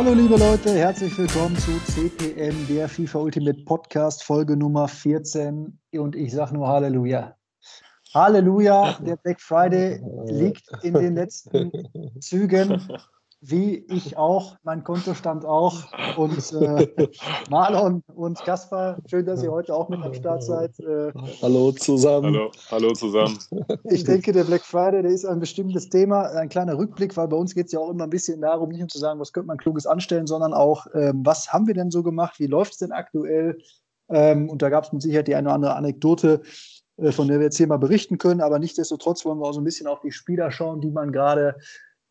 Hallo liebe Leute, herzlich willkommen zu CPM, der FIFA Ultimate Podcast, Folge Nummer 14. Und ich sage nur Halleluja. Halleluja, der Black Friday liegt in den letzten Zügen wie ich auch, mein Kontostand auch. Und äh, Marlon und Kaspar, schön, dass ihr heute auch mit am Start seid. Äh, hallo zusammen. Hallo, hallo zusammen. Ich denke, der Black Friday, der ist ein bestimmtes Thema, ein kleiner Rückblick, weil bei uns geht es ja auch immer ein bisschen darum, nicht nur zu sagen, was könnte man Kluges anstellen, sondern auch, ähm, was haben wir denn so gemacht, wie läuft es denn aktuell? Ähm, und da gab es mit Sicherheit die eine oder andere Anekdote, äh, von der wir jetzt hier mal berichten können, aber nichtsdestotrotz wollen wir auch so ein bisschen auf die Spieler schauen, die man gerade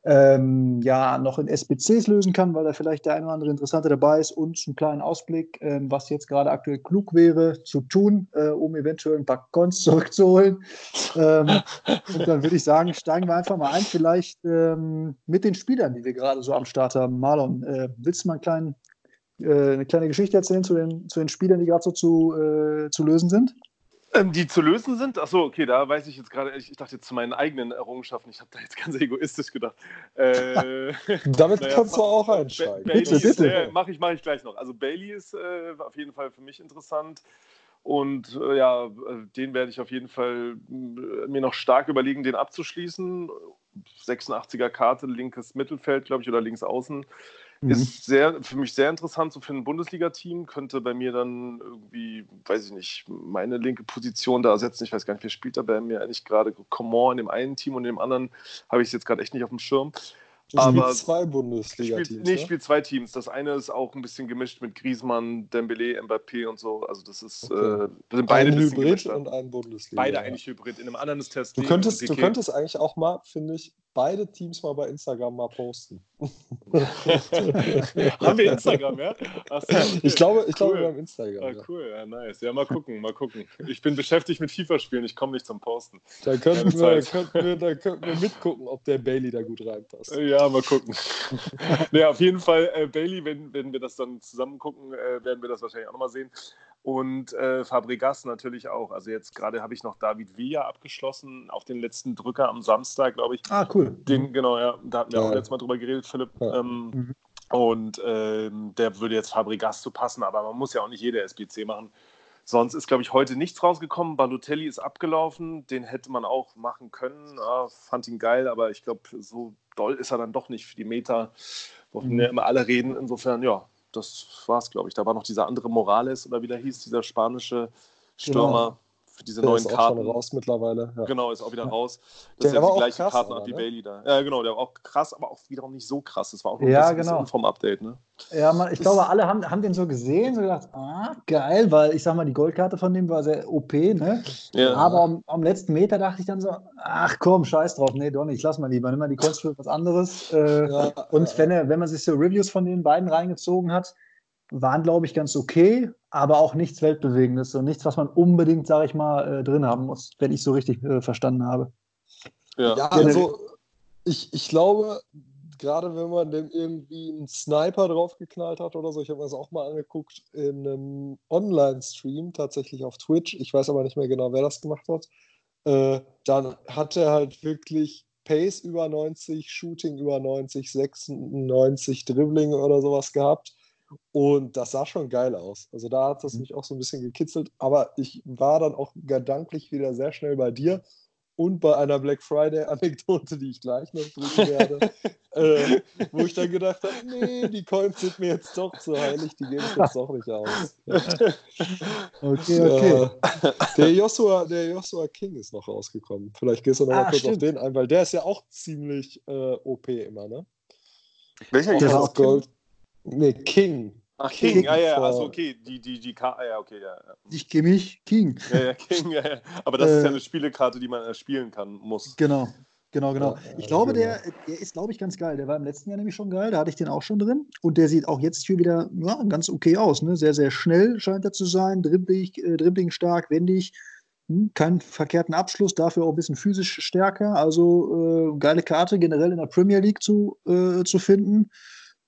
ähm, ja noch in SBCs lösen kann, weil da vielleicht der eine oder andere Interessante dabei ist und einen kleinen Ausblick, ähm, was jetzt gerade aktuell klug wäre zu tun, äh, um eventuell ein paar Cons zurückzuholen. Ähm, und dann würde ich sagen, steigen wir einfach mal ein, vielleicht ähm, mit den Spielern, die wir gerade so am Start haben. Marlon, äh, willst du mal einen kleinen, äh, eine kleine Geschichte erzählen zu den, zu den Spielern, die gerade so zu, äh, zu lösen sind? Ähm, die zu lösen sind? Achso, okay, da weiß ich jetzt gerade, ich, ich, dachte jetzt zu meinen eigenen Errungenschaften, ich habe da jetzt ganz egoistisch gedacht. Äh, Damit naja, kannst du auch einsteigen. Ba bitte, bitte. Äh, Mache ich, mach ich gleich noch. Also Bailey ist äh, auf jeden Fall für mich interessant. Und äh, ja, äh, den werde ich auf jeden Fall äh, mir noch stark überlegen, den abzuschließen. 86er Karte, linkes Mittelfeld, glaube ich, oder links außen. Mhm. Ist sehr, für mich sehr interessant, so für ein Bundesliga-Team. Könnte bei mir dann irgendwie, weiß ich nicht, meine linke Position da ersetzen. Ich weiß gar nicht, wer spielt da bei mir eigentlich gerade. Coman in dem einen Team und in dem anderen habe ich es jetzt gerade echt nicht auf dem Schirm. Du aber zwei Bundesliga-Teams. Nee, ich spiele zwei Teams. Das eine ist auch ein bisschen gemischt mit Griezmann, Dembele, Mbappé und so. Also das ist okay. äh, sind beide ein Hybrid und ein Bundesliga. Beide eigentlich Hybrid. In einem anderen ist Test. Du könntest, du könntest eigentlich auch mal, finde ich, beide Teams mal bei Instagram mal posten. haben wir Instagram, ja? So, okay. Ich glaube, ich cool. glaube, wir haben Instagram. Ah, cool, ja, nice. Ja, mal gucken, mal gucken. Ich bin beschäftigt mit FIFA-Spielen, ich komme nicht zum Posten. Da könnten, wir, könnten wir, da könnten wir mitgucken, ob der Bailey da gut reinpasst. Ja, mal gucken. ja, auf jeden Fall, äh, Bailey, wenn, wenn wir das dann zusammen gucken, äh, werden wir das wahrscheinlich auch nochmal sehen. Und äh, Fabregas natürlich auch. Also jetzt gerade habe ich noch David Villa abgeschlossen auf den letzten Drücker am Samstag, glaube ich. Ah, cool. Den, genau, ja. Da hatten wir ja. auch letztes Mal drüber geredet, Philipp. Ja. Ähm, mhm. Und ähm, der würde jetzt Fabregas zu passen, aber man muss ja auch nicht jede SBC machen. Sonst ist, glaube ich, heute nichts rausgekommen. Balotelli ist abgelaufen. Den hätte man auch machen können. Ja, fand ihn geil, aber ich glaube, so doll ist er dann doch nicht für die Meter, wovon mhm. ja immer alle reden. Insofern, ja, das war es, glaube ich. Da war noch dieser andere Morales oder wie der hieß, dieser spanische Stürmer. Genau für diese der neuen ist Karten. Auch schon raus mittlerweile. Ja. Genau, ist auch wieder raus. Das der ist ja die gleiche Karten wie ne? Bailey da. Ja, genau, der war auch krass, aber auch wiederum nicht so krass. Das war auch noch ja, ein bisschen genau. vom Update, ne? Ja, man, ich glaube, alle haben, haben den so gesehen, so gedacht, ah, geil, weil ich sag mal, die Goldkarte von dem war sehr OP, ne? Ja. Aber am, am letzten Meter dachte ich dann so, ach komm, scheiß drauf, nee, doch nicht, lass mal lieber, nimm mal die Kunst für was anderes. Äh, ja, und wenn, er, wenn man sich so Reviews von den beiden reingezogen hat, waren, glaube ich, ganz okay, aber auch nichts Weltbewegendes und nichts, was man unbedingt, sage ich mal, äh, drin haben muss, wenn ich so richtig äh, verstanden habe. Ja, ja also ich, ich glaube, gerade wenn man dem irgendwie einen Sniper draufgeknallt hat oder so, ich habe mir das auch mal angeguckt in einem Online-Stream, tatsächlich auf Twitch, ich weiß aber nicht mehr genau, wer das gemacht hat, äh, dann hat er halt wirklich Pace über 90, Shooting über 90, 96, Dribbling oder sowas gehabt und das sah schon geil aus. Also da hat es mhm. mich auch so ein bisschen gekitzelt. Aber ich war dann auch gedanklich wieder sehr schnell bei dir und bei einer Black Friday-Anekdote, die ich gleich noch bringen werde, äh, wo ich dann gedacht habe, nee, die Coins sind mir jetzt doch zu heilig, die gebe ich jetzt doch nicht aus. okay, okay. Ja, der, Joshua, der Joshua King ist noch rausgekommen. Vielleicht gehst du noch ah, mal kurz stimmt. auf den ein, weil der ist ja auch ziemlich äh, OP immer, ne? Welcher der ist Gold? Nee, King. Ach, King, King. ja, ja, also okay, die, die, die Karte, ja, okay, ja. Ich kenne mich, King. Ja, ja, King, ja, ja. Aber das äh, ist ja eine Spielekarte, die man spielen kann, muss. Genau, genau, genau. Ich glaube, der, der ist, glaube ich, ganz geil. Der war im letzten Jahr nämlich schon geil, da hatte ich den auch schon drin. Und der sieht auch jetzt hier wieder ja, ganz okay aus. Ne? Sehr, sehr schnell scheint er zu sein, dribbling, äh, dribbling stark, wendig. Hm, keinen verkehrten Abschluss, dafür auch ein bisschen physisch stärker. Also äh, geile Karte generell in der Premier League zu, äh, zu finden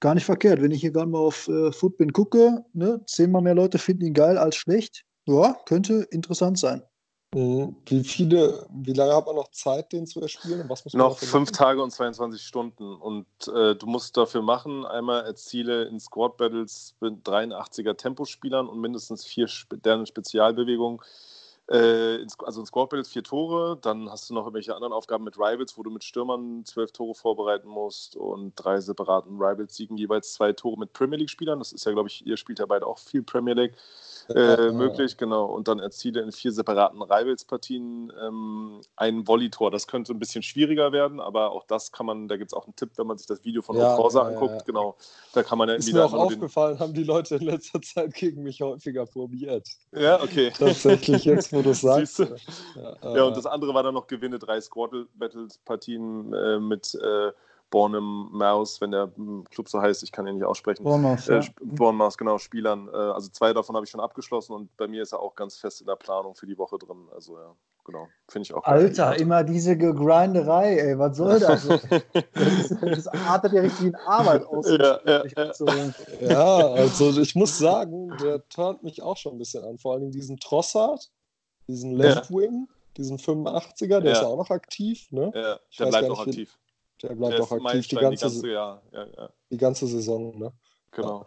gar nicht verkehrt. Wenn ich hier gerade mal auf äh, Footbin gucke, ne, zehnmal mehr Leute finden ihn geil als schlecht. Ja, könnte interessant sein. Mhm. Wie viele, wie lange hat man noch Zeit, den zu erspielen? Was muss man noch fünf machen? Tage und 22 Stunden. Und äh, du musst dafür machen, einmal erziele in Squad Battles mit 83er Tempospielern und mindestens vier deren Spezialbewegungen äh, also in Squad Battles vier Tore, dann hast du noch irgendwelche anderen Aufgaben mit Rivals, wo du mit Stürmern zwölf Tore vorbereiten musst und drei separaten Rivals-Siegen jeweils zwei Tore mit Premier League-Spielern. Das ist ja, glaube ich, ihr spielt ja beide auch viel Premier League äh, möglich, genau. Und dann erziele in vier separaten Rivals-Partien ähm, ein Volley-Tor. Das könnte ein bisschen schwieriger werden, aber auch das kann man, da gibt es auch einen Tipp, wenn man sich das Video von ja, Okorsa ja, anguckt, ja. genau. Da kann man ja Ist mir auch aufgefallen, haben die Leute in letzter Zeit gegen mich häufiger probiert. Ja, okay. Tatsächlich, jetzt wo du sagst. Ja, ja, und das andere war dann noch Gewinne drei Squad-Battles-Partien äh, mit Mouse, wenn der hm, Club so heißt, ich kann ihn nicht aussprechen. Bournemouth, äh, Bournemouth genau, Spielern. Äh, also zwei davon habe ich schon abgeschlossen und bei mir ist er auch ganz fest in der Planung für die Woche drin. Also ja, genau, finde ich auch. Alter, immer diese Gegrinderei, ey, was soll das? das, das artet ja richtig in Arbeit aus. Ja, ja, ja. ja, also ich muss sagen, der turnt mich auch schon ein bisschen an. Vor allem diesen Trossard, diesen Left Wing, diesen 85er, der ist ja auch noch aktiv. Ne? Ja, der bleibt auch aktiv. Der bleibt auch aktiv die ganze, die ganze, ja, ja, die ganze Saison. Ne? Genau.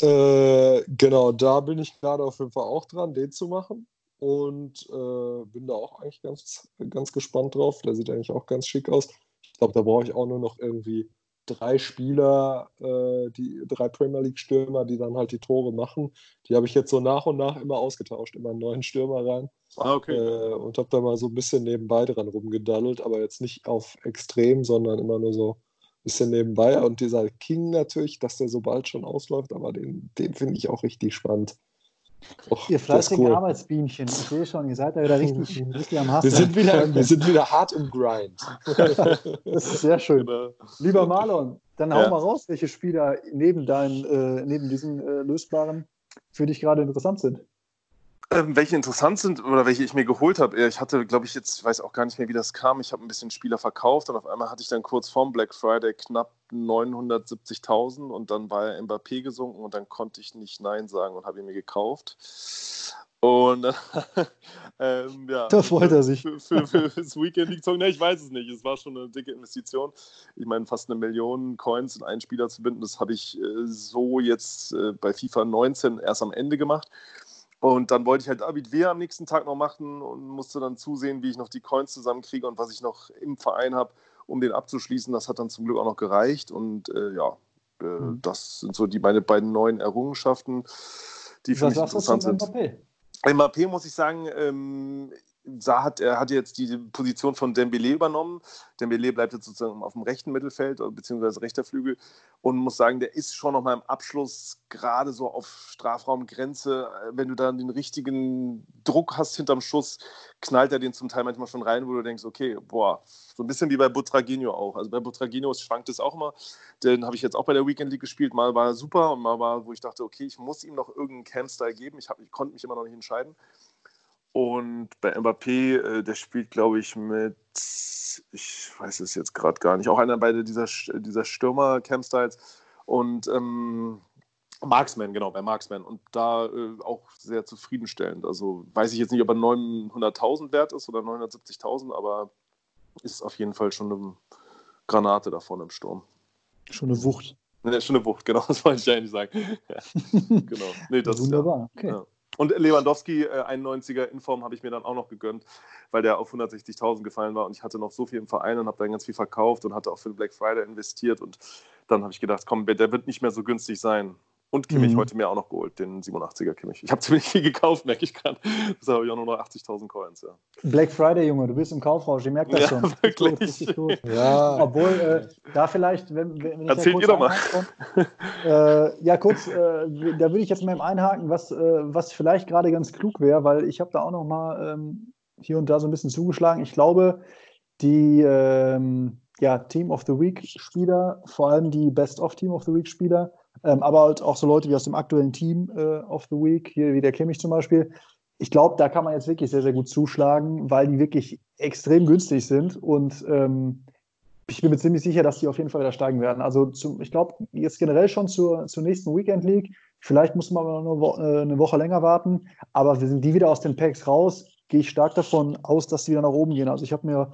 Äh, genau, da bin ich gerade auf jeden Fall auch dran, den zu machen. Und äh, bin da auch eigentlich ganz, ganz gespannt drauf. Der sieht eigentlich auch ganz schick aus. Ich glaube, da brauche ich auch nur noch irgendwie drei Spieler, äh, die drei Premier League-Stürmer, die dann halt die Tore machen. Die habe ich jetzt so nach und nach immer ausgetauscht, immer einen neuen Stürmer rein. Ah, okay. Äh, und habe da mal so ein bisschen nebenbei dran rumgedaddelt, aber jetzt nicht auf extrem, sondern immer nur so ein bisschen nebenbei. Und dieser King natürlich, dass der so bald schon ausläuft, aber den, den finde ich auch richtig spannend. Och, ihr fleißigen cool. Arbeitsbienchen, ich sehe schon, ihr seid da wieder richtig, richtig am Hass. Wir sind, wieder, wir sind wieder hart im Grind. das ist sehr schön. Genau. Lieber Marlon, dann hau ja. mal raus, welche Spieler neben, deinen, äh, neben diesen äh, lösbaren für dich gerade interessant sind. Ähm, welche interessant sind oder welche ich mir geholt habe. Ich hatte, glaube ich, jetzt, ich weiß auch gar nicht mehr, wie das kam. Ich habe ein bisschen Spieler verkauft und auf einmal hatte ich dann kurz vorm Black Friday knapp 970.000 und dann war er Mbappé gesunken und dann konnte ich nicht Nein sagen und habe ihn mir gekauft. Und ähm, ja, da freut er sich. Für, für, für das Weekend League Song, ne, ich weiß es nicht. Es war schon eine dicke Investition. Ich meine, fast eine Million Coins in einen Spieler zu binden, das habe ich äh, so jetzt äh, bei FIFA 19 erst am Ende gemacht. Und dann wollte ich halt David Wehr am nächsten Tag noch machen und musste dann zusehen, wie ich noch die Coins zusammenkriege und was ich noch im Verein habe, um den abzuschließen. Das hat dann zum Glück auch noch gereicht. Und äh, ja, äh, mhm. das sind so die meine beiden neuen Errungenschaften, die für was mich interessant sind. Mbappé? Mbappé muss ich sagen, ähm, Saar hat, er hat jetzt die Position von Dembele übernommen. Dembele bleibt jetzt sozusagen auf dem rechten Mittelfeld beziehungsweise rechter Flügel und muss sagen, der ist schon noch mal im Abschluss gerade so auf Strafraumgrenze. Wenn du dann den richtigen Druck hast hinterm Schuss, knallt er den zum Teil manchmal schon rein, wo du denkst, okay, boah, so ein bisschen wie bei Butragino auch. Also bei Butragino schwankt es auch immer. Den habe ich jetzt auch bei der Weekend League gespielt. Mal war er super und mal war, wo ich dachte, okay, ich muss ihm noch irgendeinen Camp-Style geben. Ich, hab, ich konnte mich immer noch nicht entscheiden. Und bei Mbappé, äh, der spielt, glaube ich, mit, ich weiß es jetzt gerade gar nicht, auch einer bei dieser, dieser Stürmer-Camp-Styles. Und ähm, Marksman, genau, bei Marksman. Und da äh, auch sehr zufriedenstellend. Also weiß ich jetzt nicht, ob er 900.000 wert ist oder 970.000, aber ist auf jeden Fall schon eine Granate davon im Sturm. Schon eine Wucht. Ne, schon eine Wucht, genau, das wollte ich eigentlich sagen. Ja, genau. Nee, das Wunderbar, ja, okay. Ja. Und Lewandowski, äh, 91er Inform, habe ich mir dann auch noch gegönnt, weil der auf 160.000 gefallen war und ich hatte noch so viel im Verein und habe dann ganz viel verkauft und hatte auch für den Black Friday investiert und dann habe ich gedacht, komm, der wird nicht mehr so günstig sein. Und Kimmich mhm. heute mir auch noch geholt, den 87er Kimmich. Ich habe ziemlich viel gekauft, merke ich gerade. Das habe ich auch nur noch 80.000 Coins. Ja. Black Friday, Junge, du bist im Kaufrausch, ich merke das ja, schon. Wirklich. Gut, ja. Obwohl, äh, da vielleicht, wenn, wenn ich Erzählt ihr doch mal. äh, ja, kurz, äh, da würde ich jetzt mal einhaken, was, äh, was vielleicht gerade ganz klug wäre, weil ich habe da auch noch mal ähm, hier und da so ein bisschen zugeschlagen. Ich glaube, die ähm, ja, Team of the Week Spieler, vor allem die Best of Team of the Week Spieler, ähm, aber halt auch so Leute wie aus dem aktuellen Team äh, of the Week, hier wie der Kimmich zum Beispiel. Ich glaube, da kann man jetzt wirklich sehr, sehr gut zuschlagen, weil die wirklich extrem günstig sind und ähm, ich bin mir ziemlich sicher, dass die auf jeden Fall wieder steigen werden. Also zum, ich glaube, jetzt generell schon zur, zur nächsten Weekend League. Vielleicht muss man noch eine, Wo äh, eine Woche länger warten, aber wir sind die wieder aus den Packs raus. gehe ich stark davon aus, dass die wieder nach oben gehen. Also ich habe mir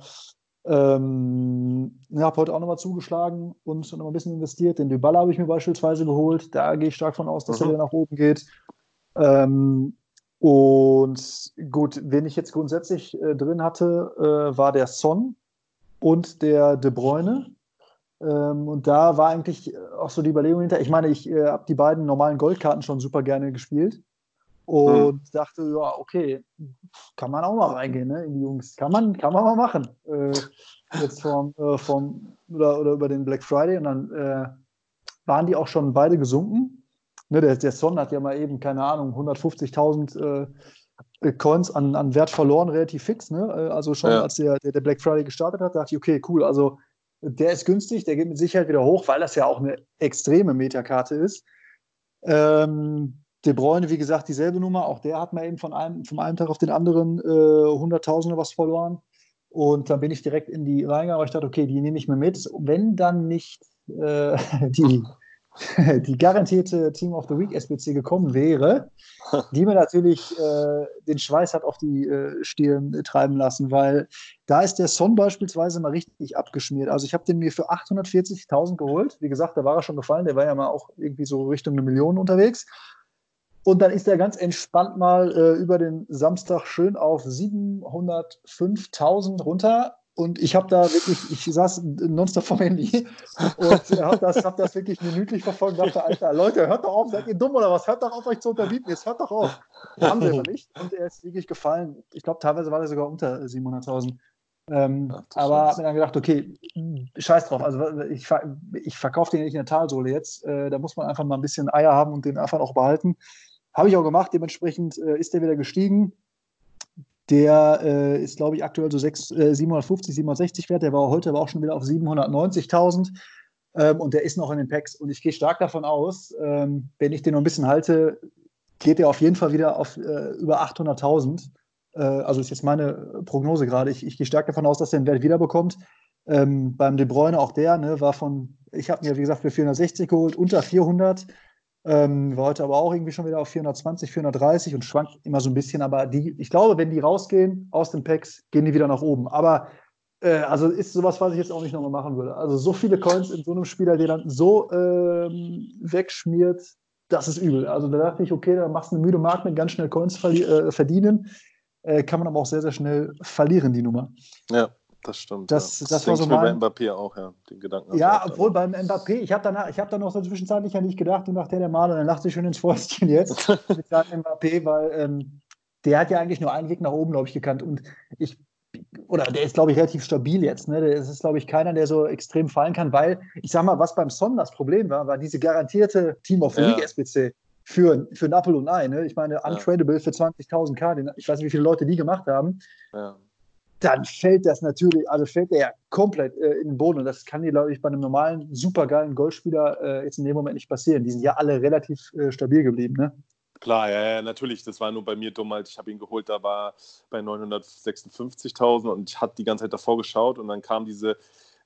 ähm, habe heute auch nochmal zugeschlagen und noch ein bisschen investiert. Den Dybala habe ich mir beispielsweise geholt. Da gehe ich stark von aus, dass mhm. er wieder nach oben geht. Ähm, und gut, wen ich jetzt grundsätzlich äh, drin hatte, äh, war der Son und der De Bruyne. Ähm, und da war eigentlich auch so die Überlegung hinter. Ich meine, ich äh, habe die beiden normalen Goldkarten schon super gerne gespielt und hm. dachte, ja, okay, kann man auch mal reingehen ne, in die Jungs. Kann man, kann man mal machen. Äh, jetzt vom, äh, vom oder, oder über den Black Friday und dann äh, waren die auch schon beide gesunken. Ne, der, der Son hat ja mal eben, keine Ahnung, 150.000 äh, Coins an, an Wert verloren, relativ fix. Ne? Äh, also schon ja. als der, der, der Black Friday gestartet hat, dachte ich, okay, cool, also der ist günstig, der geht mit Sicherheit wieder hoch, weil das ja auch eine extreme Metakarte ist. Ähm, De Bruyne, wie gesagt, dieselbe Nummer. Auch der hat mal eben von einem, vom einen Tag auf den anderen äh, Hunderttausende was verloren. Und dann bin ich direkt in die reingegangen, weil ich dachte, okay, die nehme ich mir mit. Wenn dann nicht äh, die die garantierte Team of the Week SBC gekommen wäre, die mir natürlich äh, den Schweiß hat auf die äh, Stirn treiben lassen, weil da ist der Son beispielsweise mal richtig abgeschmiert. Also ich habe den mir für 840.000 geholt. Wie gesagt, da war er schon gefallen. Der war ja mal auch irgendwie so Richtung eine Million unterwegs. Und dann ist er ganz entspannt mal äh, über den Samstag schön auf 705.000 runter und ich habe da wirklich, ich saß nonstop vom Handy und habe das, hab das wirklich minütlich verfolgt und dachte, Alter, Leute, hört doch auf, seid ihr dumm oder was? Hört doch auf, euch zu unterbieten, jetzt hört doch auf. Haben sie aber nicht. Und er ist wirklich gefallen. Ich glaube, teilweise war er sogar unter 700.000. Ähm, aber habe mir dann gedacht, okay, scheiß drauf. Also ich, ich verkaufe den nicht in der Talsohle jetzt. Äh, da muss man einfach mal ein bisschen Eier haben und den einfach auch behalten. Habe ich auch gemacht. Dementsprechend äh, ist der wieder gestiegen. Der äh, ist, glaube ich, aktuell so 6, äh, 750, 760 wert. Der war heute aber auch schon wieder auf 790.000. Ähm, und der ist noch in den Packs. Und ich gehe stark davon aus, ähm, wenn ich den noch ein bisschen halte, geht der auf jeden Fall wieder auf äh, über 800.000. Äh, also ist jetzt meine Prognose gerade. Ich, ich gehe stark davon aus, dass der den Wert wiederbekommt. Ähm, beim De Bruyne auch der, ne, war von, ich habe mir, wie gesagt, für 460 geholt, unter 400. Ähm, war heute aber auch irgendwie schon wieder auf 420, 430 und schwankt immer so ein bisschen. Aber die, ich glaube, wenn die rausgehen aus den Packs, gehen die wieder nach oben. Aber äh, also ist sowas, was ich jetzt auch nicht nochmal machen würde. Also so viele Coins in so einem Spieler, der dann so ähm, wegschmiert, das ist übel. Also da dachte ich, okay, da machst du eine müde Mark mit ganz schnell Coins äh, verdienen. Äh, kann man aber auch sehr, sehr schnell verlieren, die Nummer. Ja. Das stimmt. Das, ja. das, das war so mein... bei Mbappé auch, ja, den Gedanken. Ja, obwohl beim Mbappé, ich habe dann, hab dann noch so zwischenzeitlich ja nicht gedacht und dachte, der Maler, dann lacht sich schon ins Fäustchen jetzt mit seinem Mbappé, weil ähm, der hat ja eigentlich nur einen Weg nach oben, glaube ich, gekannt. Und ich, oder der ist, glaube ich, relativ stabil jetzt. Ne? Der ist, glaube ich, keiner, der so extrem fallen kann, weil, ich sag mal, was beim Son das Problem war, war diese garantierte Team of the ja. League SBC für, für Napel und Ei. Ne? Ich meine, untradable ja. für 20.000 K, ich weiß nicht, wie viele Leute die gemacht haben. Ja dann fällt das natürlich, also fällt der ja komplett äh, in den Boden. Und das kann dir, glaube ich, bei einem normalen, supergeilen Golfspieler äh, jetzt in dem Moment nicht passieren. Die sind ja alle relativ äh, stabil geblieben, ne? Klar, ja, ja, natürlich. Das war nur bei mir dumm, als ich habe ihn geholt, da war bei 956.000 und ich hatte die ganze Zeit davor geschaut und dann kam diese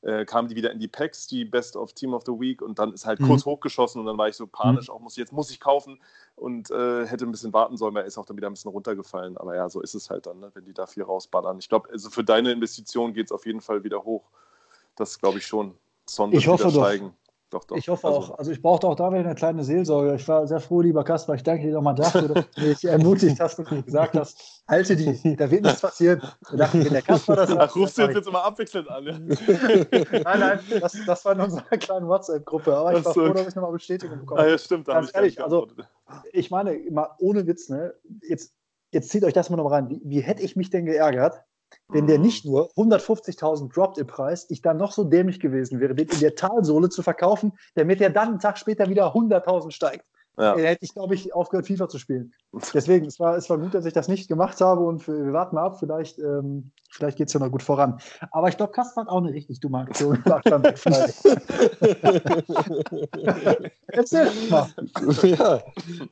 äh, kamen die wieder in die Packs, die Best of Team of the Week und dann ist halt mhm. kurz hochgeschossen und dann war ich so panisch, mhm. auch muss jetzt muss ich kaufen und äh, hätte ein bisschen warten sollen, weil er ist auch dann wieder ein bisschen runtergefallen. Aber ja, so ist es halt dann, ne, wenn die da viel rausballern. Ich glaube, also für deine Investition geht es auf jeden Fall wieder hoch. Das glaube ich schon. Son ich hoffe. Steigen. Doch, doch. Ich hoffe also, auch. Also ich brauchte auch da wieder eine kleine Seelsorge. Ich war sehr froh, lieber Kasper. Ich danke dir nochmal dafür, dass du mich ermutigt hast und gesagt hast, halte die, da wird nichts passieren. Ich dachte, wenn der Kasper das sagt, Ach, rufst du jetzt, jetzt immer abwechselnd an? Ja? nein, nein, das, das war in unserer kleinen WhatsApp-Gruppe. Aber ich war froh, dass ich nochmal Bestätigung bekommen habe. Ah, ja, stimmt. Ganz ehrlich, also ich meine, mal ohne Witz, ne? jetzt, jetzt zieht euch das mal noch rein. Wie, wie hätte ich mich denn geärgert, wenn der nicht nur 150.000 droppt im Preis, ich dann noch so dämlich gewesen wäre, den in der Talsohle zu verkaufen, damit er dann einen Tag später wieder 100.000 steigt. Ja. Dann hätte ich, glaube ich, aufgehört, FIFA zu spielen. Deswegen, es war, es war gut, dass ich das nicht gemacht habe und wir warten mal ab, vielleicht, ähm, vielleicht geht es ja noch gut voran. Aber ich glaube, Kasper hat auch eine richtig dumme Aktion gemacht beim Erzähl mal. Ja,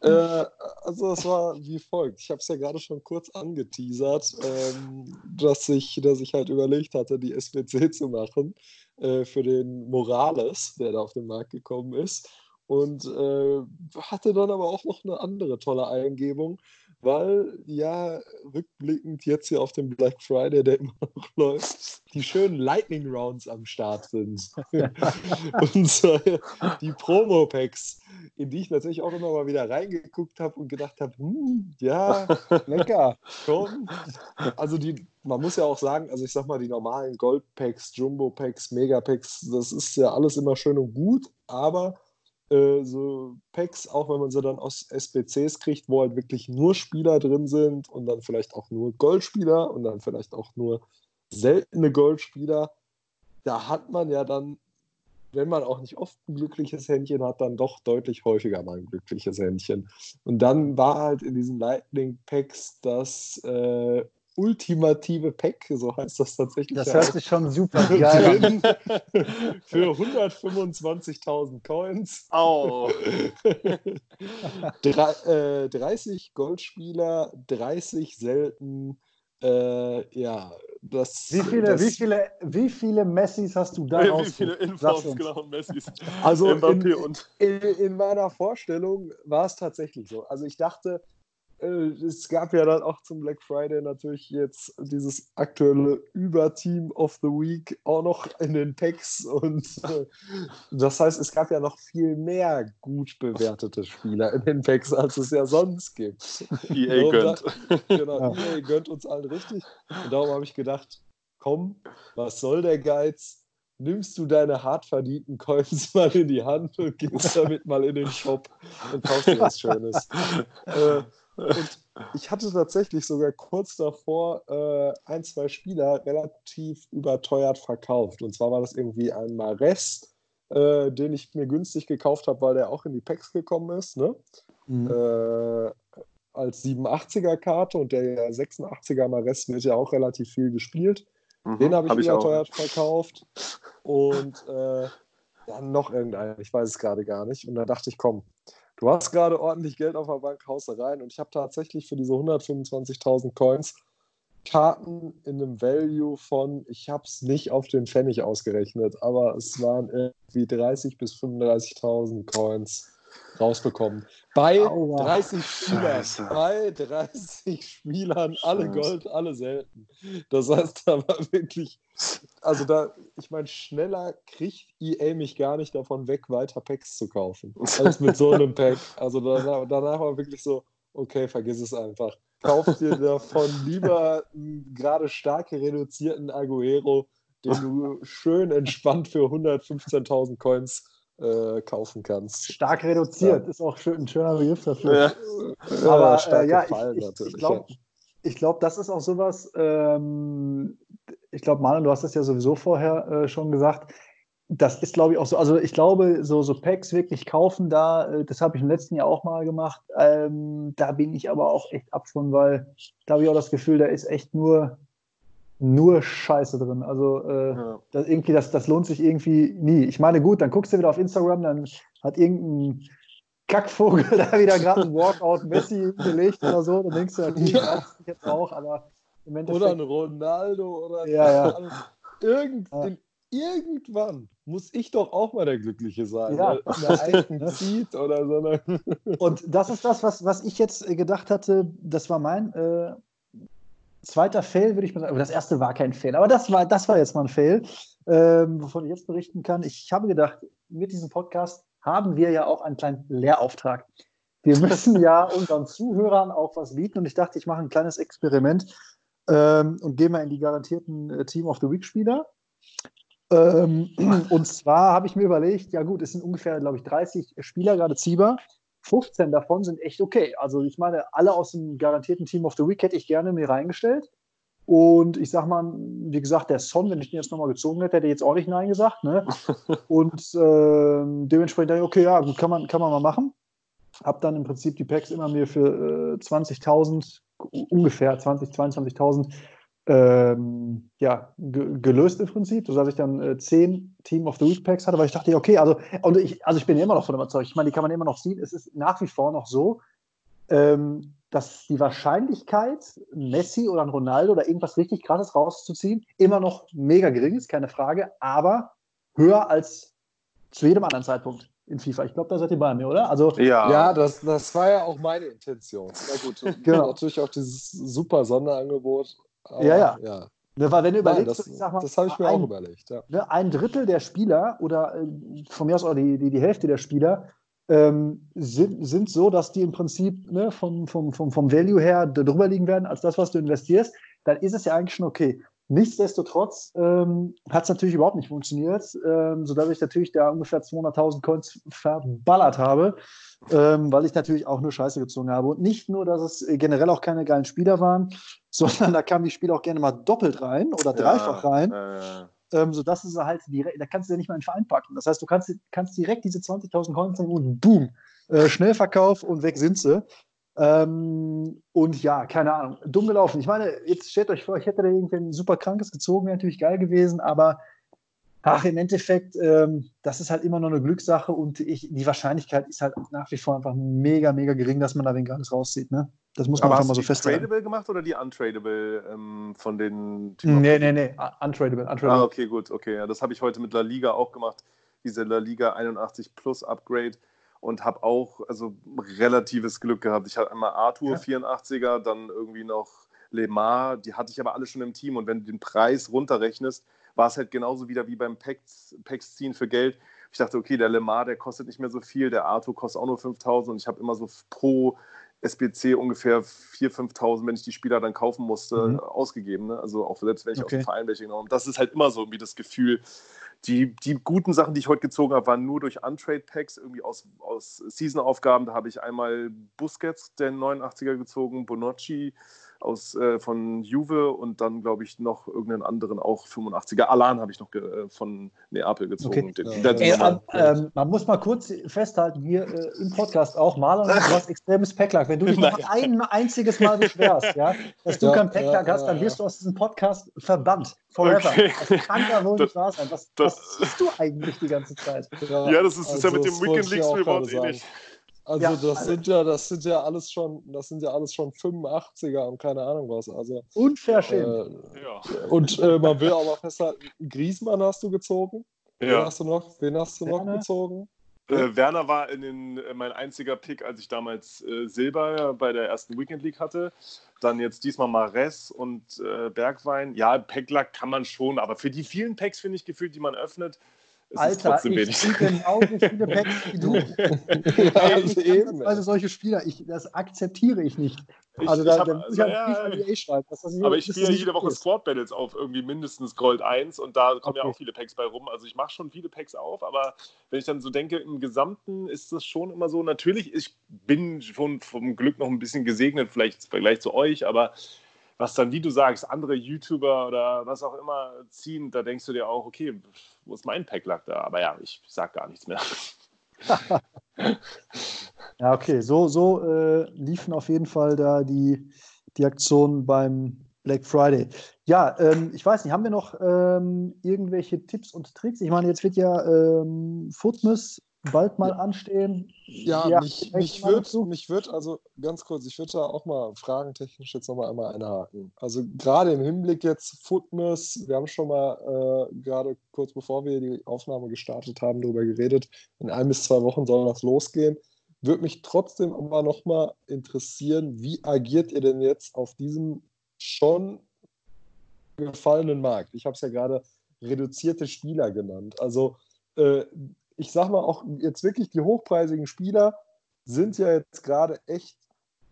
äh, also es war wie folgt. Ich habe es ja gerade schon kurz angeteasert, ähm, dass, ich, dass ich halt überlegt hatte, die SBC zu machen äh, für den Morales, der da auf den Markt gekommen ist und äh, hatte dann aber auch noch eine andere tolle Eingebung, weil ja rückblickend jetzt hier auf dem Black Friday, der immer noch läuft, die schönen Lightning Rounds am Start sind. und äh, die Promo-Packs, in die ich natürlich auch immer mal wieder reingeguckt habe und gedacht habe, hm, ja, lecker, komm. Also die, man muss ja auch sagen, also ich sag mal, die normalen Gold-Packs, Jumbo-Packs, Mega-Packs, das ist ja alles immer schön und gut, aber äh, so Packs, auch wenn man sie dann aus SBCs kriegt, wo halt wirklich nur Spieler drin sind und dann vielleicht auch nur Goldspieler und dann vielleicht auch nur seltene Goldspieler, da hat man ja dann, wenn man auch nicht oft ein glückliches Händchen hat, dann doch deutlich häufiger mal ein glückliches Händchen. Und dann war halt in diesen Lightning Packs das äh, ultimative Pack, so heißt das tatsächlich. Das hört sich schon super geil an. Für 125.000 Coins. Au. Drei, äh, 30 Goldspieler, 30 selten. Äh, ja, das. Wie viele, das, wie, viele, wie viele Messis hast du da Wie viele Infos, genau, Messis. Also in, in, in meiner Vorstellung war es tatsächlich so. Also ich dachte, es gab ja dann auch zum Black Friday natürlich jetzt dieses aktuelle Überteam of the Week auch noch in den Packs und äh, das heißt, es gab ja noch viel mehr gut bewertete Spieler in den Packs, als es ja sonst gibt. EA gönnt. Da, genau, ja. EA gönnt uns allen richtig und darum habe ich gedacht, komm, was soll der Geiz? Nimmst du deine hart verdienten Coins mal in die Hand und gehst damit mal in den Shop und kaufst dir was Schönes. äh, und ich hatte tatsächlich sogar kurz davor äh, ein, zwei Spieler relativ überteuert verkauft. Und zwar war das irgendwie ein Mares, äh, den ich mir günstig gekauft habe, weil der auch in die Packs gekommen ist. Ne? Mhm. Äh, als 87er-Karte und der 86er Mares wird ja auch relativ viel gespielt. Mhm, den habe ich hab überteuert ich verkauft. Und äh, dann noch irgendeinen, ich weiß es gerade gar nicht. Und da dachte ich, komm, du hast gerade ordentlich Geld auf der Bank, haust rein. Und ich habe tatsächlich für diese 125.000 Coins Karten in einem Value von, ich habe es nicht auf den Pfennig ausgerechnet, aber es waren irgendwie 30.000 bis 35.000 Coins rausbekommen. Bei Aua. 30 Spielern, bei 30 Spielern, alle Gold, alle selten. Das heißt, da war wirklich, also da, ich meine, schneller kriegt EA mich gar nicht davon weg, weiter Packs zu kaufen, als mit so einem Pack. Also danach, danach war wirklich so, okay, vergiss es einfach. Kauf dir davon lieber einen gerade stark reduzierten Aguero, den du schön entspannt für 115.000 Coins äh, kaufen kannst. Stark reduziert, ja. ist auch schön, ein schöner Begriff dafür. Ja. Aber äh, ja, ich, ich, ich glaube, ja. glaub, das ist auch sowas, ähm, ich glaube, Manuel, du hast das ja sowieso vorher äh, schon gesagt, das ist, glaube ich, auch so. Also, ich glaube, so, so Packs wirklich kaufen, da, äh, das habe ich im letzten Jahr auch mal gemacht. Ähm, da bin ich aber auch echt ab von, weil da habe ich auch das Gefühl, da ist echt nur nur Scheiße drin. Also äh, ja. das, irgendwie, das, das lohnt sich irgendwie nie. Ich meine, gut, dann guckst du wieder auf Instagram, dann hat irgendein Kackvogel da wieder gerade ein Walkout Messi gelegt oder so. Dann denkst du, okay, ja. ich jetzt auch, aber im Endeffekt. Oder ein Ronaldo oder ja, ja. Irgend, ja. irgendwann muss ich doch auch mal der Glückliche sein. Ja. Der einen zieht oder so. Ne? Und das ist das, was, was ich jetzt gedacht hatte, das war mein äh, zweiter Fail, würde ich mal sagen. Das erste war kein Fail, aber das war, das war jetzt mal ein Fail, ähm, wovon ich jetzt berichten kann. Ich habe gedacht, mit diesem Podcast haben wir ja auch einen kleinen Lehrauftrag. Wir müssen ja unseren Zuhörern auch was bieten und ich dachte, ich mache ein kleines Experiment ähm, und gehe mal in die garantierten äh, Team of the Week Spieler. Ähm, und zwar habe ich mir überlegt, ja gut, es sind ungefähr, glaube ich, 30 Spieler gerade ziehbar. 15 davon sind echt okay. Also ich meine, alle aus dem garantierten Team of the Week hätte ich gerne mir reingestellt. Und ich sag mal, wie gesagt, der Son, wenn ich den jetzt nochmal gezogen hätte, hätte ich jetzt auch nicht Nein gesagt. Ne? Und äh, dementsprechend dachte ich, okay, ja, gut, kann man, kann man mal machen. Hab dann im Prinzip die Packs immer mir für äh, 20.000, ungefähr 20.000, 22.000 ähm, ja, gelöst im Prinzip, sodass ich dann äh, zehn Team of the Week Packs hatte, weil ich dachte, okay, also, und ich, also ich bin immer noch von überzeugt. Ich meine, die kann man immer noch sehen. Es ist nach wie vor noch so, ähm, dass die Wahrscheinlichkeit, Messi oder ein Ronaldo oder irgendwas richtig krasses rauszuziehen, immer noch mega gering ist, keine Frage, aber höher als zu jedem anderen Zeitpunkt in FIFA. Ich glaube, da seid ihr bei mir, oder? Also, ja, ja das, das war ja auch meine Intention. Na gut, genau. natürlich auch dieses super Sonderangebot. Aber, ja, ja. ja. Ne, weil wenn du überlegst, Nein, das, das habe ich mir ein, auch überlegt. Ja. Ne, ein Drittel der Spieler oder äh, von mir aus auch die, die, die Hälfte der Spieler ähm, sind, sind so, dass die im Prinzip ne, vom, vom, vom, vom Value her drüber liegen werden als das, was du investierst, dann ist es ja eigentlich schon okay. Nichtsdestotrotz ähm, hat es natürlich überhaupt nicht funktioniert, ähm, sodass ich natürlich da ungefähr 200.000 Coins verballert habe, ähm, weil ich natürlich auch nur Scheiße gezogen habe. Und nicht nur, dass es generell auch keine geilen Spieler waren, sondern da kamen die Spieler auch gerne mal doppelt rein oder dreifach ja, rein. Äh. Ähm, sodass es halt direkt, da kannst du ja nicht mal in den Verein packen. Das heißt, du kannst, kannst direkt diese 20.000 Coins nehmen und boom, äh, Schnellverkauf und weg sind sie. Ähm, und ja, keine Ahnung, dumm gelaufen. Ich meine, jetzt stellt euch vor, ich hätte da irgendwen super krankes gezogen, wäre natürlich geil gewesen, aber ach, im Endeffekt, ähm, das ist halt immer noch eine Glückssache und ich, die Wahrscheinlichkeit ist halt nach wie vor einfach mega, mega gering, dass man da Geiles rauszieht. Ne? Das muss man aber einfach mal so festhalten. tradable gemacht oder die untradable ähm, von den Typen? Nee, nee, nee, untradable. untradable. Ah, okay, gut, okay. Ja, das habe ich heute mit La Liga auch gemacht, diese La Liga 81 Plus Upgrade und habe auch also relatives Glück gehabt. Ich hatte einmal Arthur ja. 84er, dann irgendwie noch Lemar, die hatte ich aber alle schon im Team und wenn du den Preis runterrechnest, war es halt genauso wieder wie beim Packs, Packs ziehen für Geld. Ich dachte, okay, der Lemar, der kostet nicht mehr so viel, der Arthur kostet auch nur 5000 und ich habe immer so pro SBC ungefähr 4.000, 5.000, wenn ich die Spieler dann kaufen musste, mhm. ausgegeben. Ne? Also auch selbst wenn ich okay. aus dem Verein welche genommen habe. Das ist halt immer so irgendwie das Gefühl, die, die guten Sachen, die ich heute gezogen habe, waren nur durch Untrade-Packs, irgendwie aus, aus Season-Aufgaben. Da habe ich einmal Busquets, den 89er gezogen, Bonocci, aus, äh, von Juve und dann, glaube ich, noch irgendeinen anderen, auch 85er. Alan habe ich noch äh, von Neapel gezogen. Okay. Den, ja. Ey, ähm, ähm, man muss mal kurz festhalten, hier äh, im Podcast auch, Marlon, du hast extremes Packlack. Wenn du dich noch ein einziges Mal beschwerst, ja, dass du ja, kein Packlack ja, hast, dann wirst du aus diesem Podcast verbannt. Forever. Okay. Das kann ja wohl nicht wahr sein. Was, das, was siehst du eigentlich die ganze Zeit? Ja, das ist, also, ja mit dem Weekend überhaupt ähnlich. Also ja, das sind ja, das sind ja alles schon, das sind ja alles schon 85er und keine Ahnung was. Also unverschämt. Äh, ja. Und äh, man will auch mal festhalten, Griesmann hast du gezogen. Ja. Wen hast du noch? Wen hast du noch gezogen? Äh, Werner war in den, äh, mein einziger Pick, als ich damals äh, Silber bei der ersten Weekend League hatte. Dann jetzt diesmal Mares und äh, Bergwein. Ja, Packlack kann man schon, aber für die vielen Packs finde ich gefühlt, die man öffnet, Alter, ich spiele genau so viele Packs wie du. ja, also, eben, also solche Spieler, ich, das akzeptiere ich nicht. Also ich, da, ich hab, da muss ich halt ja, schreiben. aber ich spiele jede Woche Squad Battles auf irgendwie mindestens Gold 1 und da kommen okay. ja auch viele Packs bei rum. Also ich mache schon viele Packs auf, aber wenn ich dann so denke, im Gesamten ist das schon immer so. Natürlich, ich bin schon vom Glück noch ein bisschen gesegnet, vielleicht im Vergleich zu euch, aber was dann, wie du sagst, andere YouTuber oder was auch immer ziehen, da denkst du dir auch, okay, wo ist mein Packlack da? Aber ja, ich sag gar nichts mehr. ja, okay, so, so äh, liefen auf jeden Fall da die, die Aktionen beim Black Friday. Ja, ähm, ich weiß nicht, haben wir noch ähm, irgendwelche Tipps und Tricks? Ich meine, jetzt wird ja ähm, Footmus bald mal anstehen. Ja, ja mich, mich würde würd also ganz kurz, ich würde da auch mal fragentechnisch jetzt nochmal einmal einhaken. Also gerade im Hinblick jetzt Footmas, wir haben schon mal äh, gerade kurz bevor wir die Aufnahme gestartet haben, darüber geredet, in ein bis zwei Wochen soll das losgehen. Würde mich trotzdem aber nochmal interessieren, wie agiert ihr denn jetzt auf diesem schon gefallenen Markt? Ich habe es ja gerade reduzierte Spieler genannt. Also äh, ich sag mal auch jetzt wirklich die hochpreisigen Spieler sind ja jetzt gerade echt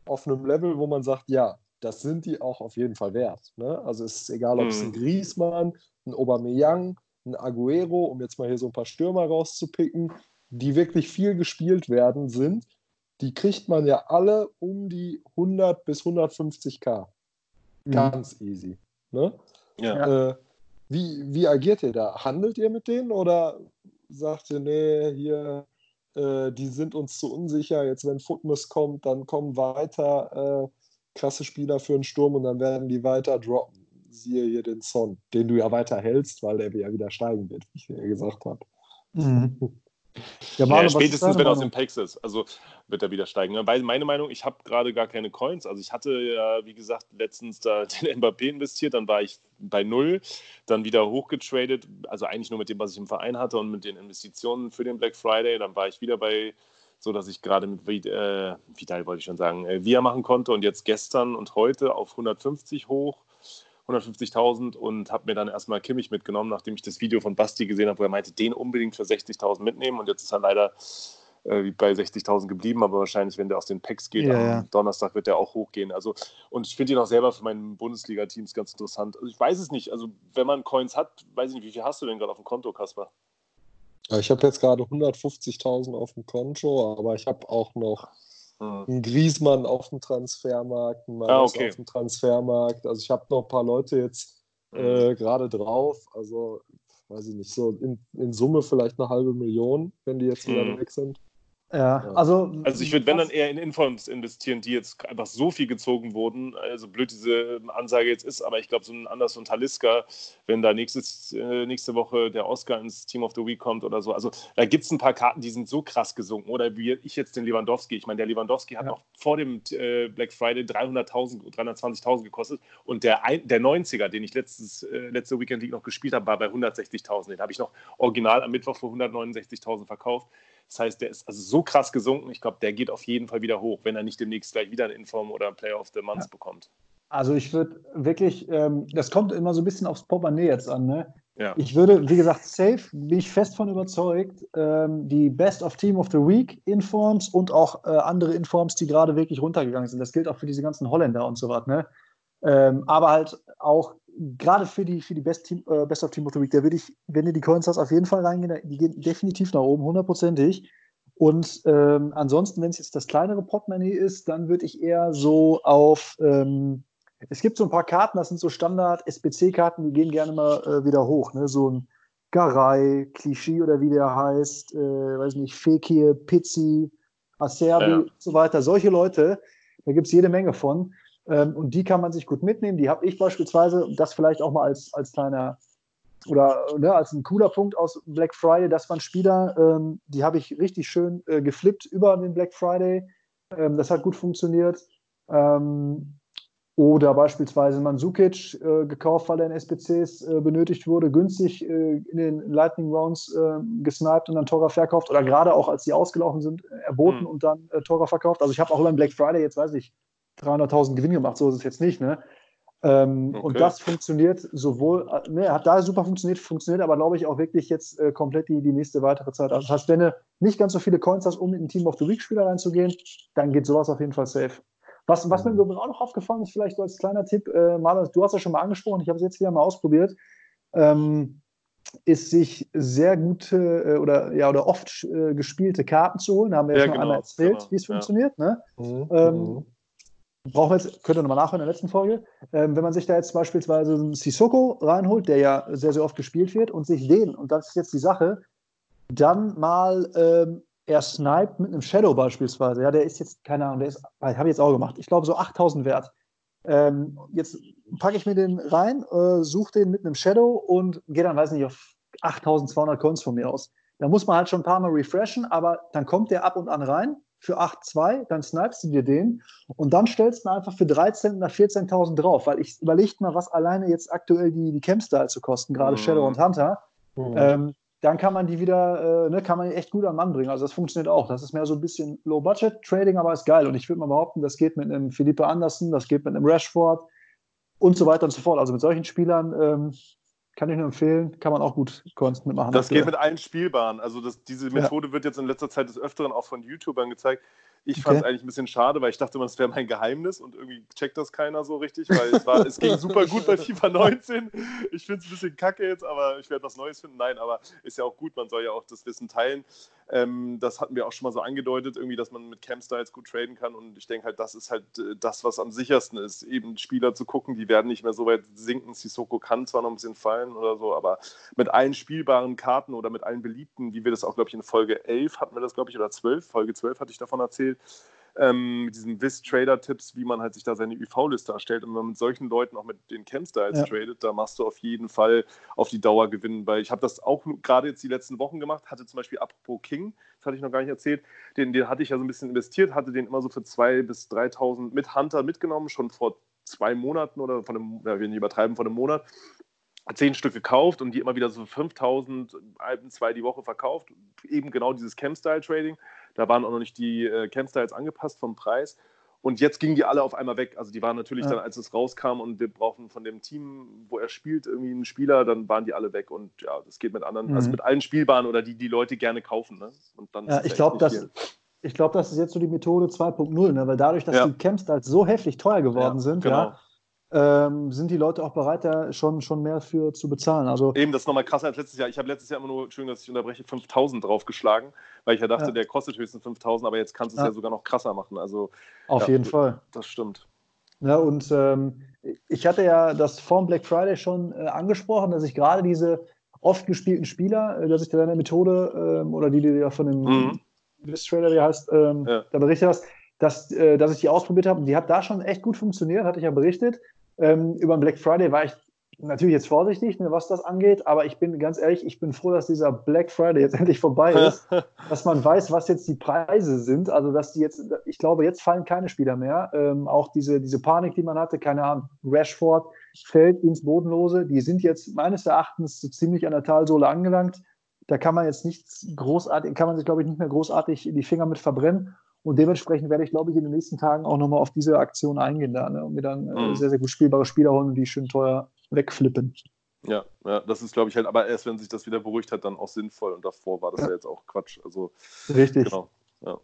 auf einem Level, wo man sagt, ja, das sind die auch auf jeden Fall wert. Ne? Also es ist egal, ob es ein mhm. Griezmann, ein Aubameyang, ein Aguero, um jetzt mal hier so ein paar Stürmer rauszupicken, die wirklich viel gespielt werden sind, die kriegt man ja alle um die 100 bis 150k. Mhm. Ganz mhm. easy. Ne? Ja. Äh, wie, wie agiert ihr da? Handelt ihr mit denen oder sagte, nee, hier, äh, die sind uns zu unsicher. Jetzt, wenn Footmus kommt, dann kommen weiter äh, krasse Spieler für den Sturm und dann werden die weiter droppen. Siehe hier den Son, den du ja weiter hältst, weil der ja wieder steigen wird, wie ich ja gesagt habe. Mhm. Ja, Marlon, ja, spätestens, wenn er aus dem Packs ist. Also wird er wieder steigen. Meine Meinung, ich habe gerade gar keine Coins. Also ich hatte ja, wie gesagt, letztens da den Mbappé investiert, dann war ich bei null, dann wieder hochgetradet, also eigentlich nur mit dem, was ich im Verein hatte und mit den Investitionen für den Black Friday. Dann war ich wieder bei so dass ich gerade mit äh, Vidal wollte ich schon sagen, äh, Via machen konnte und jetzt gestern und heute auf 150 hoch. 150.000 und habe mir dann erstmal Kimmich mitgenommen, nachdem ich das Video von Basti gesehen habe, wo er meinte, den unbedingt für 60.000 mitnehmen und jetzt ist er leider äh, bei 60.000 geblieben, aber wahrscheinlich, wenn der aus den Packs geht, ja, am Donnerstag wird der auch hochgehen. Also, und ich finde ihn auch selber für mein Bundesliga-Teams ganz interessant. Also ich weiß es nicht, also wenn man Coins hat, weiß ich nicht, wie viel hast du denn gerade auf dem Konto, Kasper? Ich habe jetzt gerade 150.000 auf dem Konto, aber ich habe auch noch hm. einen Griesmann auf dem Transfermarkt, einen Maris ah, okay. auf dem Transfermarkt. Also ich habe noch ein paar Leute jetzt hm. äh, gerade drauf. Also weiß ich nicht, so in, in, Summe vielleicht eine halbe Million, wenn die jetzt wieder mhm. weg sind. Ja, also. Also ich würde, wenn dann eher in Informs investieren, die jetzt einfach so viel gezogen wurden. Also blöd diese Ansage jetzt ist, aber ich glaube, so ein Anders und Taliska, wenn da nächstes, äh, nächste Woche der Oscar ins Team of the Week kommt oder so. Also da gibt es ein paar Karten, die sind so krass gesunken. Oder wie ich jetzt den Lewandowski. Ich meine, der Lewandowski hat ja. noch vor dem äh, Black Friday 300.000, 320.000 gekostet. Und der, ein, der 90er, den ich letztes, äh, letzte Weekend League noch gespielt habe, war bei 160.000. Den habe ich noch original am Mittwoch für 169.000 verkauft. Das heißt, der ist also so krass gesunken. Ich glaube, der geht auf jeden Fall wieder hoch, wenn er nicht demnächst gleich wieder ein Inform oder ein Player of the Month ja. bekommt. Also ich würde wirklich, ähm, das kommt immer so ein bisschen aufs Portemonnaie jetzt an. Ne? Ja. Ich würde, wie gesagt, safe, bin ich fest von überzeugt, ähm, die Best of Team of the Week Informs und auch äh, andere Informs, die gerade wirklich runtergegangen sind. Das gilt auch für diese ganzen Holländer und so was. Ne? Ähm, aber halt auch gerade für die, für die Best, Team, äh, Best of Team of the Week, da würde ich, wenn du die Coins hast, auf jeden Fall reingehen. Die gehen definitiv nach oben, hundertprozentig. Und ähm, ansonsten, wenn es jetzt das kleinere Portemonnaie ist, dann würde ich eher so auf. Ähm, es gibt so ein paar Karten, das sind so Standard-SBC-Karten, die gehen gerne mal äh, wieder hoch. Ne? So ein Garay, Klischee oder wie der heißt, äh, weiß nicht, Fekir, Pizzi, Acerbi ja. und so weiter. Solche Leute, da gibt es jede Menge von. Ähm, und die kann man sich gut mitnehmen. Die habe ich beispielsweise, das vielleicht auch mal als, als kleiner oder ne, als ein cooler Punkt aus Black Friday, dass man Spieler, ähm, die habe ich richtig schön äh, geflippt über den Black Friday. Ähm, das hat gut funktioniert. Ähm, oder beispielsweise Mansukic äh, gekauft, weil er in SPCs äh, benötigt wurde, günstig äh, in den Lightning Rounds äh, gesniped und dann Tora verkauft. Oder gerade auch, als sie ausgelaufen sind, äh, erboten mhm. und dann äh, Tora verkauft. Also ich habe auch über den Black Friday, jetzt weiß ich, 300.000 Gewinn gemacht, so ist es jetzt nicht. Ne? Ähm, okay. Und das funktioniert sowohl, ne, hat da super funktioniert, funktioniert aber glaube ich auch wirklich jetzt äh, komplett die, die nächste weitere Zeit. Also das heißt, wenn du nicht ganz so viele Coins hast, um in ein Team of the Week Spieler reinzugehen, dann geht sowas auf jeden Fall safe. Was, was mir mhm. übrigens auch noch aufgefallen ist, vielleicht so als kleiner Tipp, äh, Marlon, du hast ja schon mal angesprochen, ich habe es jetzt wieder mal ausprobiert, ähm, ist sich sehr gute äh, oder ja oder oft äh, gespielte Karten zu holen. Da haben wir ja, schon genau, einmal erzählt, genau, wie es ja. funktioniert. Ne? Mhm. Ähm, mhm brauchen wir jetzt, könnt ihr nochmal nachhören in der letzten Folge, ähm, wenn man sich da jetzt beispielsweise einen Sissoko reinholt, der ja sehr, sehr oft gespielt wird, und sich den, und das ist jetzt die Sache, dann mal ähm, er sniped mit einem Shadow beispielsweise, ja, der ist jetzt, keine Ahnung, der ist, habe ich jetzt auch gemacht, ich glaube so 8000 wert. Ähm, jetzt packe ich mir den rein, äh, suche den mit einem Shadow und gehe dann, weiß nicht, auf 8200 Coins von mir aus. Da muss man halt schon ein paar Mal refreshen, aber dann kommt der ab und an rein für 8,2, dann snipest du dir den und dann stellst du einfach für 13 oder 14.000 drauf, weil ich überlegt mal, was alleine jetzt aktuell die, die Camp-Style zu kosten, gerade mhm. Shadow und Hunter. Mhm. Ähm, dann kann man die wieder, äh, ne, kann man echt gut am Mann bringen. Also das funktioniert auch. Das ist mehr so ein bisschen Low-Budget-Trading, aber ist geil. Und ich würde mal behaupten, das geht mit einem Philippe Anderson, das geht mit einem Rashford und so weiter und so fort. Also mit solchen Spielern ähm, kann ich nur empfehlen, kann man auch gut Kunst mitmachen. Das geht mit allen Spielbaren. Also das, diese Methode ja. wird jetzt in letzter Zeit des Öfteren auch von YouTubern gezeigt. Ich fand es eigentlich ein bisschen schade, weil ich dachte, das wäre mein Geheimnis und irgendwie checkt das keiner so richtig, weil es, war, es ging super gut bei FIFA 19. Ich finde es ein bisschen kacke jetzt, aber ich werde was Neues finden. Nein, aber ist ja auch gut, man soll ja auch das Wissen teilen. Ähm, das hatten wir auch schon mal so angedeutet, irgendwie, dass man mit Camp-Styles gut traden kann und ich denke halt, das ist halt äh, das, was am sichersten ist, eben Spieler zu gucken, die werden nicht mehr so weit sinken. Sissoko kann zwar noch ein bisschen fallen oder so, aber mit allen spielbaren Karten oder mit allen beliebten, wie wir das auch, glaube ich, in Folge 11 hatten wir das, glaube ich, oder 12, Folge 12 hatte ich davon erzählt, ähm, mit diesen Vis-Trader-Tipps, wie man halt sich da seine UV-Liste erstellt. Und wenn man mit solchen Leuten auch mit den Chem-Styles ja. tradet, da machst du auf jeden Fall auf die Dauer gewinnen. Weil ich habe das auch gerade jetzt die letzten Wochen gemacht, hatte zum Beispiel apropos King, das hatte ich noch gar nicht erzählt, den, den hatte ich ja so ein bisschen investiert, hatte den immer so für 2.000 bis 3.000 mit Hunter mitgenommen, schon vor zwei Monaten oder von einem, ja, wir nicht übertreiben, von einem Monat zehn Stück gekauft und die immer wieder so 5000 Alben zwei die Woche verkauft. Eben genau dieses Cam-Style-Trading. Da waren auch noch nicht die äh, Cam-Styles angepasst vom Preis. Und jetzt gingen die alle auf einmal weg. Also die waren natürlich ja. dann, als es rauskam und wir brauchen von dem Team, wo er spielt, irgendwie einen Spieler, dann waren die alle weg. Und ja, das geht mit anderen, also mhm. also mit allen Spielbaren oder die die Leute gerne kaufen. Ne? Und dann ja, ich glaube, das, ich glaube, das ist jetzt so die Methode 2.0, ne? weil dadurch, dass ja. die Camps halt so heftig teuer geworden ja, sind, genau. ja, ähm, sind die Leute auch bereit, da schon, schon mehr für zu bezahlen. Also, Eben, das ist nochmal krasser als letztes Jahr. Ich habe letztes Jahr immer nur, Entschuldigung, dass ich unterbreche, 5000 draufgeschlagen, weil ich ja dachte, ja. der kostet höchstens 5000, aber jetzt kannst du es ja. ja. sogar noch krasser machen. Also, Auf ja, jeden Fall. Das stimmt. Ja, und ähm, ich hatte ja das vorm Black Friday schon äh, angesprochen, dass ich gerade diese oft gespielten Spieler, äh, dass ich da deine Methode ähm, oder die, die ja von dem mhm. Trader, wie heißt, ähm, da berichtet hast, dass, äh, dass ich die ausprobiert habe. Die hat da schon echt gut funktioniert, hatte ich ja berichtet. Ähm, über den Black Friday war ich natürlich jetzt vorsichtig, ne, was das angeht, aber ich bin ganz ehrlich, ich bin froh, dass dieser Black Friday jetzt endlich vorbei ist, dass man weiß, was jetzt die Preise sind. Also, dass die jetzt, ich glaube, jetzt fallen keine Spieler mehr. Ähm, auch diese, diese Panik, die man hatte, keine Ahnung, Rashford fällt ins Bodenlose, die sind jetzt meines Erachtens so ziemlich an der Talsohle angelangt. Da kann man jetzt nichts großartig, kann man sich, glaube ich, nicht mehr großartig in die Finger mit verbrennen. Und dementsprechend werde ich, glaube ich, in den nächsten Tagen auch nochmal auf diese Aktion eingehen da ne? und mir dann äh, mhm. sehr, sehr gut spielbare Spieler holen, die schön teuer wegflippen. Ja, ja, das ist, glaube ich, halt, aber erst wenn sich das wieder beruhigt hat, dann auch sinnvoll. Und davor war das ja, ja jetzt auch Quatsch. Also, Richtig. Genau. Ja.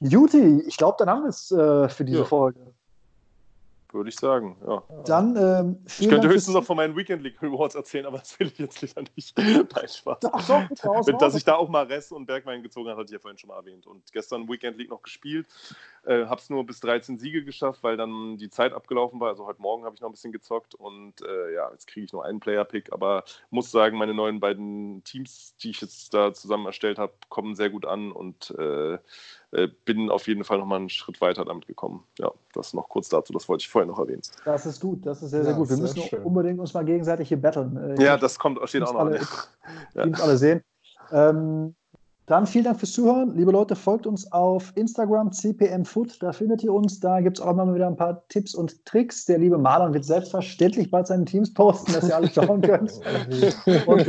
Juti, ich glaube, dann haben wir es äh, für diese. Folge. Würde ich sagen, ja. Dann, ähm, ich könnte Dank höchstens noch von meinen Weekend League Rewards erzählen, aber das will ich jetzt wieder nicht. Nein, Spaß. Doch, doch, raus, Dass ich da auch mal Rest und Bergwein gezogen habe, hatte ich ja vorhin schon mal erwähnt. Und gestern Weekend League noch gespielt. Äh, habe es nur bis 13 Siege geschafft, weil dann die Zeit abgelaufen war. Also heute Morgen habe ich noch ein bisschen gezockt und äh, ja, jetzt kriege ich nur einen Player-Pick. Aber muss sagen, meine neuen beiden Teams, die ich jetzt da zusammen erstellt habe, kommen sehr gut an und äh, bin auf jeden Fall noch mal einen Schritt weiter damit gekommen. Ja, das noch kurz dazu, das wollte ich vorher noch erwähnen. Das ist gut, das ist sehr, sehr ja, gut. Wir müssen schön. unbedingt uns mal gegenseitig hier battlen. Äh, ja, das kommt steht auch noch alle, ja. Teams alle sehen. Ähm, dann vielen Dank fürs Zuhören. Liebe Leute, folgt uns auf Instagram, cpmfoot. Da findet ihr uns. Da gibt es auch immer wieder ein paar Tipps und Tricks. Der liebe Marlon wird selbstverständlich bald seine Teams posten, dass ihr alle schauen könnt. und,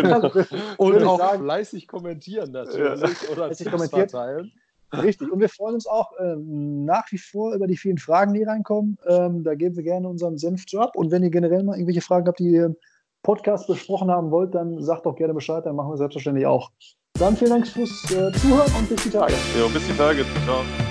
und auch sagen, fleißig kommentieren natürlich. Ja. Oder fleißig kommentiert. Verteilen. Richtig. Und wir freuen uns auch ähm, nach wie vor über die vielen Fragen, die reinkommen. Ähm, da geben wir gerne unseren Senf zu ab. Und wenn ihr generell mal irgendwelche Fragen habt, die ihr im Podcast besprochen haben wollt, dann sagt doch gerne Bescheid. Dann machen wir selbstverständlich auch. Dann vielen Dank fürs äh, Zuhören und bis die Tage. Ja, bis die Tage. Ciao.